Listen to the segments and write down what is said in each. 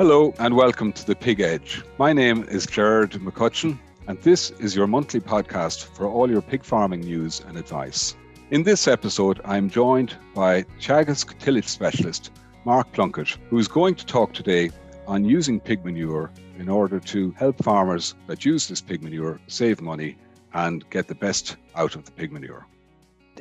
Hello and welcome to the Pig Edge. My name is Gerard McCutcheon, and this is your monthly podcast for all your pig farming news and advice. In this episode, I'm joined by Teagasc tillage specialist Mark Plunkett, who is going to talk today on using pig manure in order to help farmers that use this pig manure save money and get the best out of the pig manure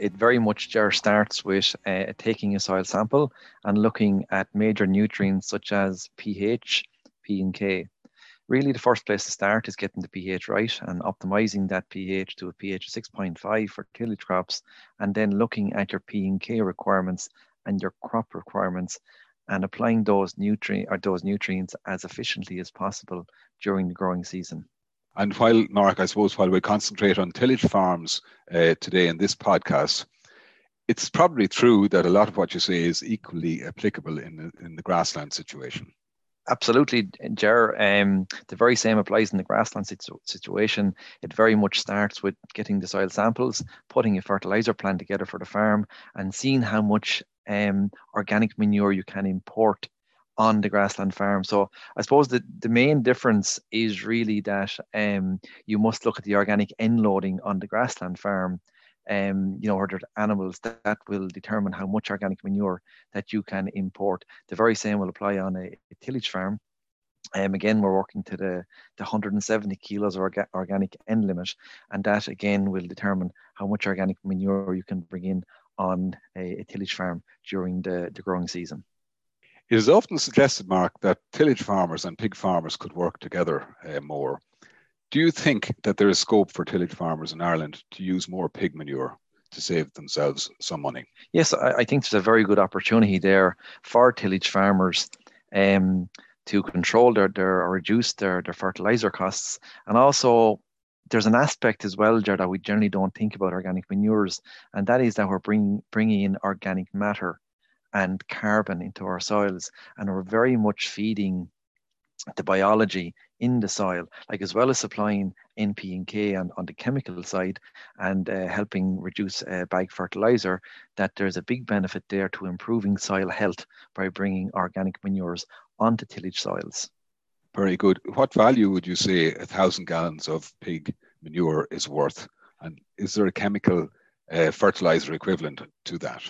it very much just starts with taking a soil sample and looking at major nutrients such as pH, P and K. Really, the first place to start is getting the pH right and optimizing that pH to a pH of 6.5 for tillage crops, and then looking at your P and K requirements and your crop requirements and applying those nutrient or those nutrients as efficiently as possible during the growing season. And while, Mark, I suppose while we concentrate on tillage farms uh, today in this podcast, it's probably true that a lot of what you say is equally applicable in the, in the grassland situation. Absolutely, Ger. Um, the very same applies in the grassland situ- situation. It very much starts with getting the soil samples, putting a fertilizer plan together for the farm, and seeing how much um, organic manure you can import on the grassland farm. So I suppose the, the main difference is really that um, you must look at the organic N loading on the grassland farm. Um, you know, or animals that, that will determine how much organic manure that you can import. The very same will apply on a, a tillage farm. Um, again, we're working to the, the 170 kilos orga, organic N limit, and that again will determine how much organic manure you can bring in on a, a tillage farm during the, the growing season. It is often suggested, Mark, that tillage farmers and pig farmers could work together uh, more. Do you think that there is scope for tillage farmers in Ireland to use more pig manure to save themselves some money? Yes, I, I think there's a very good opportunity there for tillage farmers um, to control their, their or reduce their, their fertilizer costs. And also, there's an aspect as well, Ger, that we generally don't think about organic manures, and that is that we're bring, bringing in organic matter and carbon into our soils and we're very much feeding the biology in the soil, like as well as supplying NP and K on, on the chemical side and uh, helping reduce uh, bag fertilizer, that there's a big benefit there to improving soil health by bringing organic manures onto tillage soils. Very good. What value would you say a thousand gallons of pig manure is worth? And is there a chemical uh, fertilizer equivalent to that?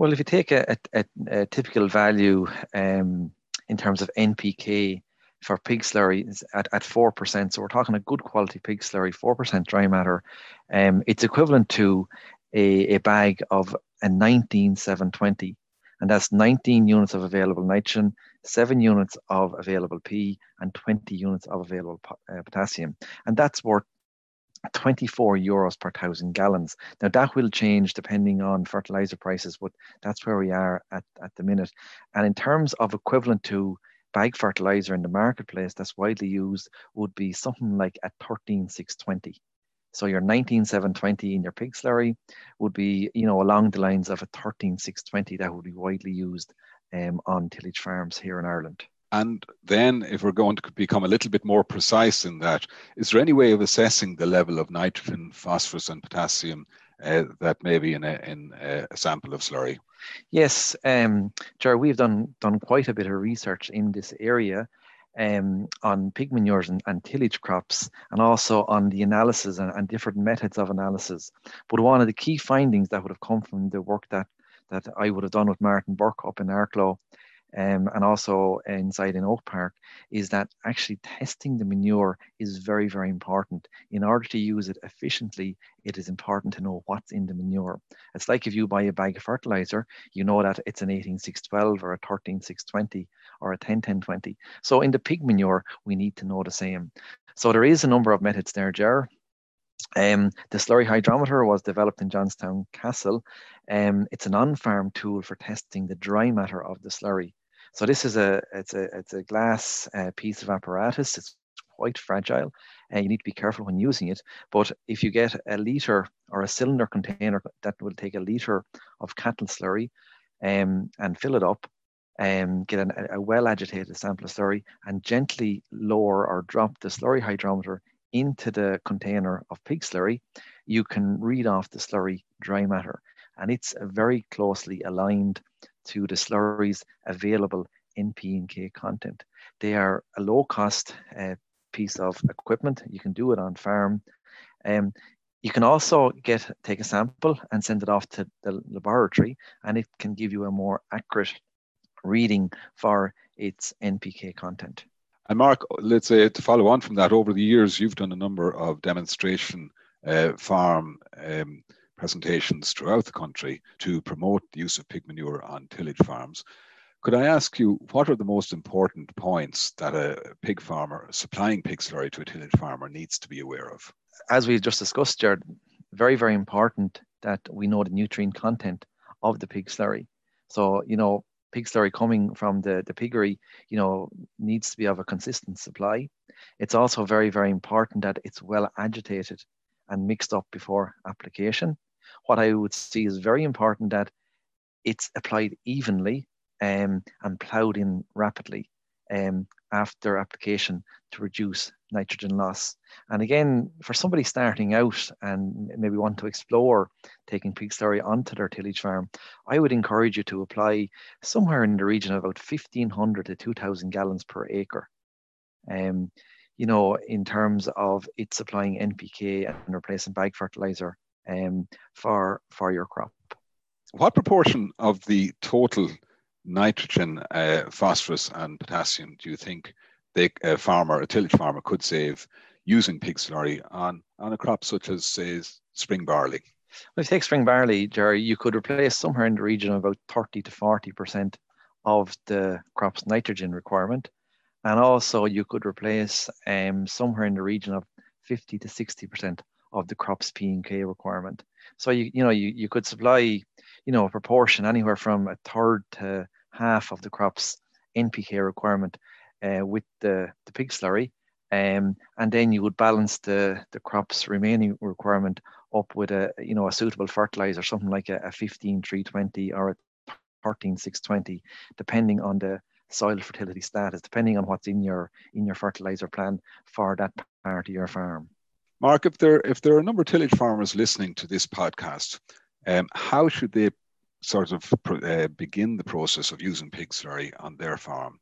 Well, if you take a, a, a typical value um, in terms of NPK for pig slurry at, at 4%, so we're talking a good quality pig slurry, 4% dry matter, um, it's equivalent to a, a bag of a 19720 and that's 19 units of available nitrogen, 7 units of available P, and 20 units of available uh, potassium. And that's worth 24 euros per thousand gallons. Now that will change depending on fertilizer prices, but that's where we are at, at the minute. And in terms of equivalent to bag fertilizer in the marketplace that's widely used would be something like at 13620. So your 19720 in your pig slurry would be, you know, along the lines of a 13620 that would be widely used um, on tillage farms here in Ireland. And then, if we're going to become a little bit more precise in that, is there any way of assessing the level of nitrogen, phosphorus, and potassium uh, that may be in a, in a sample of slurry? Yes, um, Ger, we've done done quite a bit of research in this area um, on pig manures and, and, tillage crops, and also on the analysis and, and different methods of analysis. But one of the key findings that would have come from the work that that I would have done with Martin Burke up in Arklow um, and also inside in Oak Park is that actually testing the manure is very, very important. In order to use it efficiently, it is important to know what's in the manure. It's like if you buy a bag of fertilizer, you know that it's an 18612 or a 13620 or a 101020. So in the pig manure, we need to know the same. So there is a number of methods there, Ger. Um, the slurry hydrometer was developed in Johnstown Castle. Um, it's an on-farm tool for testing the dry matter of the slurry. So this is a it's a it's a glass uh, piece of apparatus. It's quite fragile, and you need to be careful when using it. But if you get a liter or a cylinder container that will take a liter of cattle slurry, um, and fill it up, um, get an, a well agitated sample of slurry, and gently lower or drop the slurry hydrometer into the container of pig slurry, you can read off the slurry dry matter, and it's a very closely aligned to the slurries available N P and K content. They are a low cost uh, piece of equipment. You can do it on farm. Um, you can also get take a sample and send it off to the laboratory, and it can give you a more accurate reading for its NPK content. And Mark, let's say to follow on from that, over the years you've done a number of demonstration uh, farm um, presentations throughout the country to promote the use of pig manure on tillage farms. Could I ask you, what are the most important points that a pig farmer supplying pig slurry to a tillage farmer needs to be aware of? As we just discussed, Jared, very, very important that we know the nutrient content of the pig slurry. So, you know, pig slurry coming from the, the piggery, you know, needs to be of a consistent supply. It's also very, very important that it's well agitated and mixed up before application. What I would see is very important that it's applied evenly um, and ploughed in rapidly um, after application to reduce nitrogen loss. And again, for somebody starting out and maybe want to explore taking pig slurry onto their tillage farm, I would encourage you to apply somewhere in the region of about 1,500 to 2,000 gallons per acre. Um, you know, in terms of it supplying NPK and replacing bag fertilizer um, for for your crop. What proportion of the total nitrogen, uh, phosphorus, and potassium do you think they, a farmer, a tillage farmer, could save using pig slurry on, on a crop such as, say, spring barley? Well, if you take spring barley, Jerry, you could replace somewhere in the region of about 30 to 40% of the crop's nitrogen requirement. And also, you could replace um, somewhere in the region of 50 to 60% of the crop's P and K requirement. So you you know you, you could supply you know a proportion anywhere from a third to half of the crop's NPK requirement uh, with the the pig slurry, um, and then you would balance the the crop's remaining requirement up with a you know a suitable fertilizer, something like a, a 15 320 or a 13 620, depending on the soil fertility status, depending on what's in your in your fertilizer plan for that part of your farm. Mark, if there if there are a number of tillage farmers listening to this podcast, um, how should they sort of uh, begin the process of using pig slurry on their farm?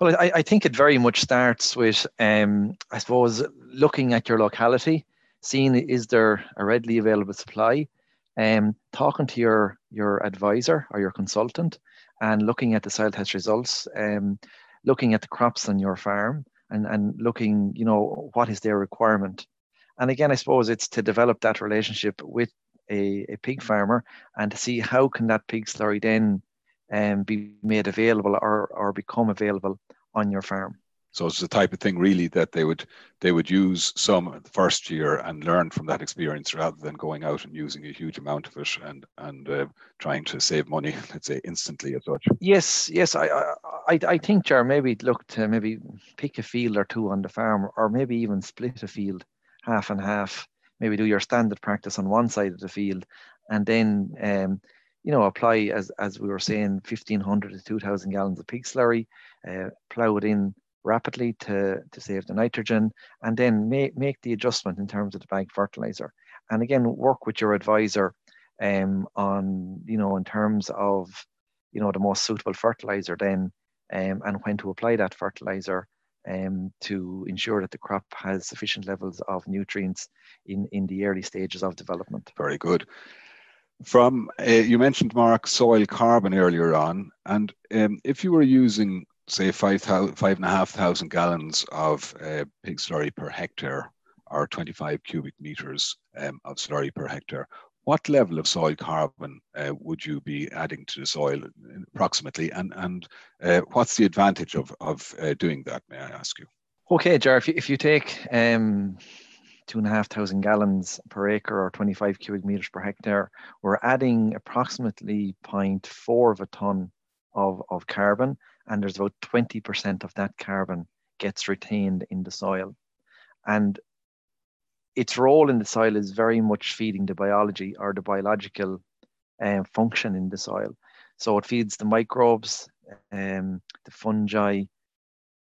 Well, I, I think it very much starts with, um, I suppose, looking at your locality, seeing is there a readily available supply, um, talking to your your advisor or your consultant, and looking at the soil test results, um, looking at the crops on your farm, and, and looking, you know, what is their requirement. And again, I suppose it's to develop that relationship with a, a pig farmer and to see how can that pig slurry then um, be made available or, or become available on your farm. So it's the type of thing really that they would they would use some the first year and learn from that experience rather than going out and using a huge amount of it and and uh, trying to save money, let's say instantly as such. Yes, yes, I I I think Ger maybe look to maybe pick a field or two on the farm or maybe even split a field half and half. Maybe do your standard practice on one side of the field and then um, you know, apply as as we were saying, fifteen hundred to two thousand gallons of pig slurry, uh, plough it in rapidly to, to save the nitrogen and then make, make the adjustment in terms of the bag fertilizer. And again, work with your advisor um, on, you know, in terms of, you know, the most suitable fertilizer then um, and when to apply that fertilizer um, to ensure that the crop has sufficient levels of nutrients in, in the early stages of development. Very good. From uh, you mentioned Mark soil carbon earlier on, and um, if you were using say five thousand, five and a half thousand gallons of uh, pig slurry per hectare, or 25 cubic meters um, of slurry per hectare, what level of soil carbon uh, would you be adding to the soil approximately, and and uh, what's the advantage of of uh, doing that? May I ask you? Okay, Ger, if you, if you take um, two and a half thousand gallons per acre or 25 cubic meters per hectare, we're adding approximately 0.4 of a ton of, of carbon and there's about 20% of that carbon gets retained in the soil. And its role in the soil is very much feeding the biology or the biological um, function in the soil. So it feeds the microbes, um, the fungi,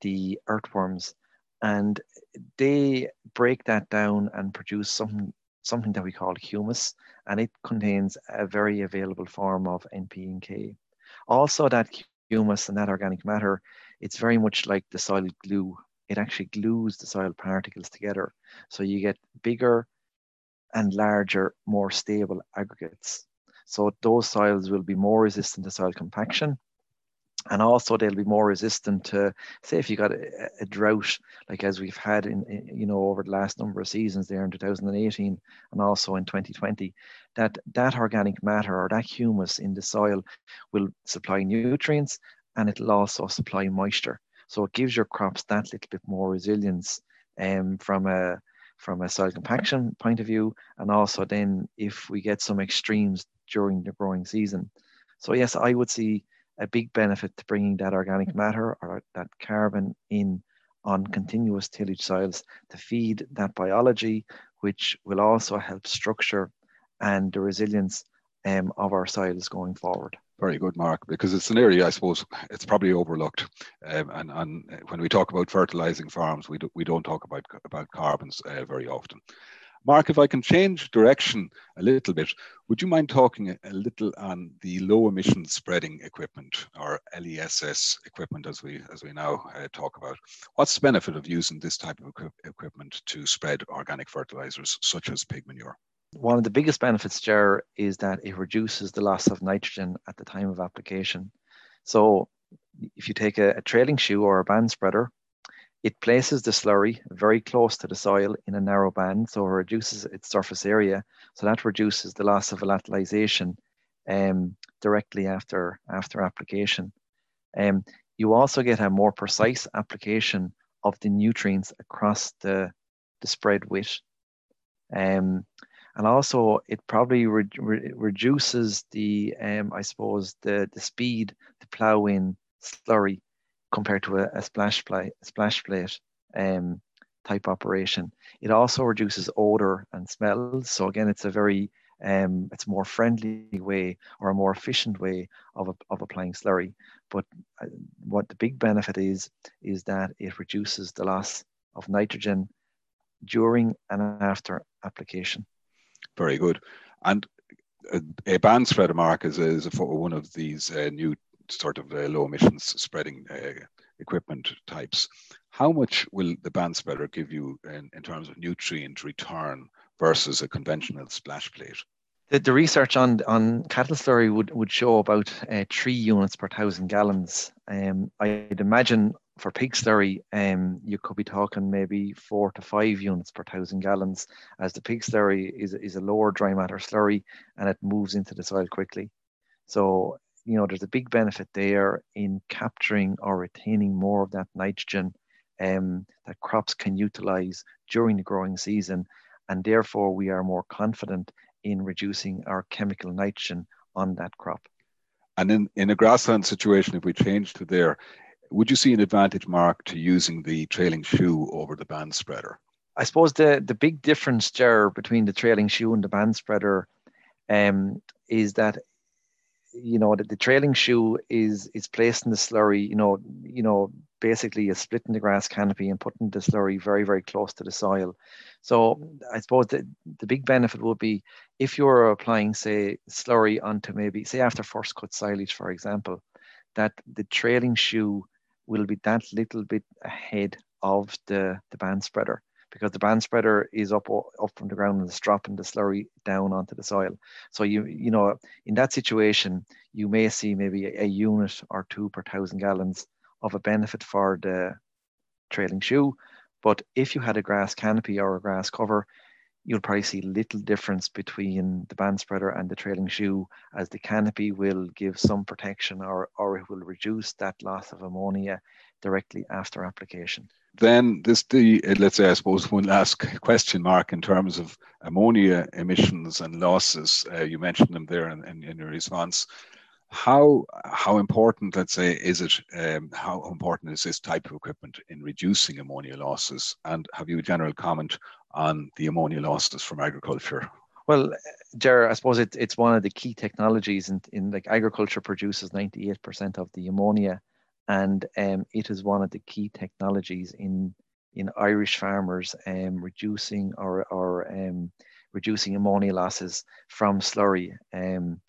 the earthworms, and they break that down and produce something something that we call humus, and it contains a very available form of NP and K. Also, that humus and that organic matter it's very much like the soil glue. It actually glues the soil particles together. So you get bigger and larger, more stable aggregates. So those soils will be more resistant to soil compaction and also they'll be more resistant to say if you got a, a, drought like as we've had in, in, you know over the last number of seasons there in 2018 and also in 2020 that that organic matter or that humus in the soil will supply nutrients and it'll also supply moisture. So it gives your crops that little bit more resilience um, from a from a soil compaction point of view. And also then if we get some extremes during the growing season. So yes i would see a big benefit to bringing that organic matter or that carbon in on continuous tillage soils to feed that biology, which will also help structure and the resilience um, of our soils going forward. Very good, Mark, because it's an area I suppose it's probably overlooked. Um, and, and when we talk about fertilizing farms, we, do, we don't talk about, about carbons uh, very often. Mark, if I can change direction a little bit, would you mind talking a, little on the low emission spreading equipment or LESS equipment as we as we now uh, talk about? What's the benefit of using this type of equipment to spread organic fertilizers such as pig manure? One of the biggest benefits, Ger, is that it reduces the loss of nitrogen at the time of application. So if you take a, a trailing shoe or a band spreader, it places the slurry very close to the soil in a narrow band, so it reduces its surface area. So that reduces the loss of volatilization um, directly after, after application. Um, you also get a more precise application of the nutrients across the, the spread width. Um, and also it probably re- re- reduces the, um, I suppose, the, the speed to plow in slurry compared to a, a splash plate, splash plate um, type operation. It also reduces odor and smells. So again, it's a very um, it's a more friendly way or a more efficient way of, of applying slurry. But uh, what the big benefit is, is that it reduces the loss of nitrogen during and after application. Very good. And a, a band spreader Mark is, is a, one of these uh, new sort of uh, low emissions spreading uh, equipment types. How much will the band spreader give you in, in terms of nutrient return versus a conventional splash plate? The, the research on on cattle slurry would, would show about uh, three units per thousand gallons. Um, I'd imagine for pig slurry, um, you could be talking maybe four to five units per thousand gallons, as the pig slurry is, is a lower dry matter slurry and it moves into the soil quickly. So you know, there's a big benefit there in capturing or retaining more of that nitrogen um, that crops can utilize during the growing season. And therefore, we are more confident in reducing our chemical nitrogen on that crop. And in, in a grassland situation, if we change to there, would you see an advantage, Mark, to using the trailing shoe over the band spreader? I suppose the, the big difference there between the trailing shoe and the band spreader um, is that you know, the, the trailing shoe is is placed in the slurry, you know, you know, basically is splitting the grass canopy and putting the slurry very, very close to the soil. So I suppose the, the big benefit would be if you're applying, say, slurry onto maybe, say after first cut silage, for example, that the trailing shoe will be that little bit ahead of the, the band spreader because the band spreader is up up from the ground and it's dropping the slurry down onto the soil. So you you know in that situation you may see maybe a, a unit or two per thousand gallons of a benefit for the trailing shoe. But if you had a grass canopy or a grass cover, you'll probably see little difference between the band spreader and the trailing shoe as the canopy will give some protection or, or it will reduce that loss of ammonia directly after application then this the let's say I suppose one last question Mark in terms of ammonia emissions and losses. Uh, you mentioned them there in, in, in, your response. How how important let's say is it? Um, how important is this type of equipment in reducing ammonia losses? And have you a general comment on the ammonia losses from agriculture? Well, Ger, I suppose it, it's one of the key technologies in, in like agriculture produces 98% of the ammonia and um, it is one of the key technologies in in Irish farmers um, reducing or, or um, reducing ammonia losses from slurry um,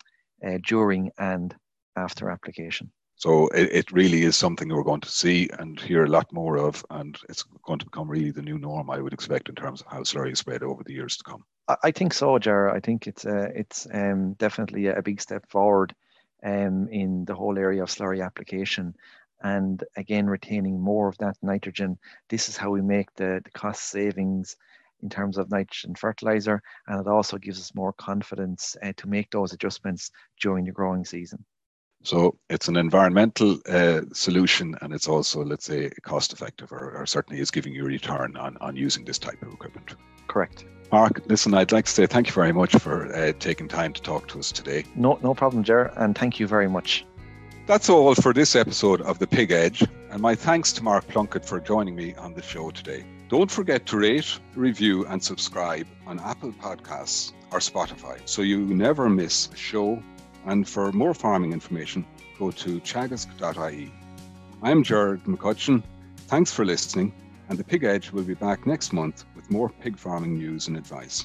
uh, during and after application. So it, it really is something we're going to see and hear a lot more of, and it's going to become really the new norm, I would expect, in terms of how slurry is spread over the years to come. I think so, Ger. I think it's uh, it's um, definitely a big step forward um, in the whole area of slurry application. And again, retaining more of that nitrogen. This is how we make the, the cost savings in terms of nitrogen fertilizer, and it also gives us more confidence uh, to make those adjustments during the growing season. So it's an environmental uh, solution, and it's also, let's say, cost effective, or, or, certainly is giving you a return on, on using this type of equipment. Correct. Mark, listen, I'd like to say thank you very much for uh, taking time to talk to us today. No, no problem, Ger, and thank you very much. That's all for this episode of The Pig Edge, and my thanks to Mark Plunkett for joining me on the show today. Don't forget to rate, review, and subscribe on Apple Podcasts or Spotify so you never miss a show. And for more farming information, go to teagasc.ie. I'm Gerard McCutcheon. Thanks for listening, and The Pig Edge will be back next month with more pig farming news and advice.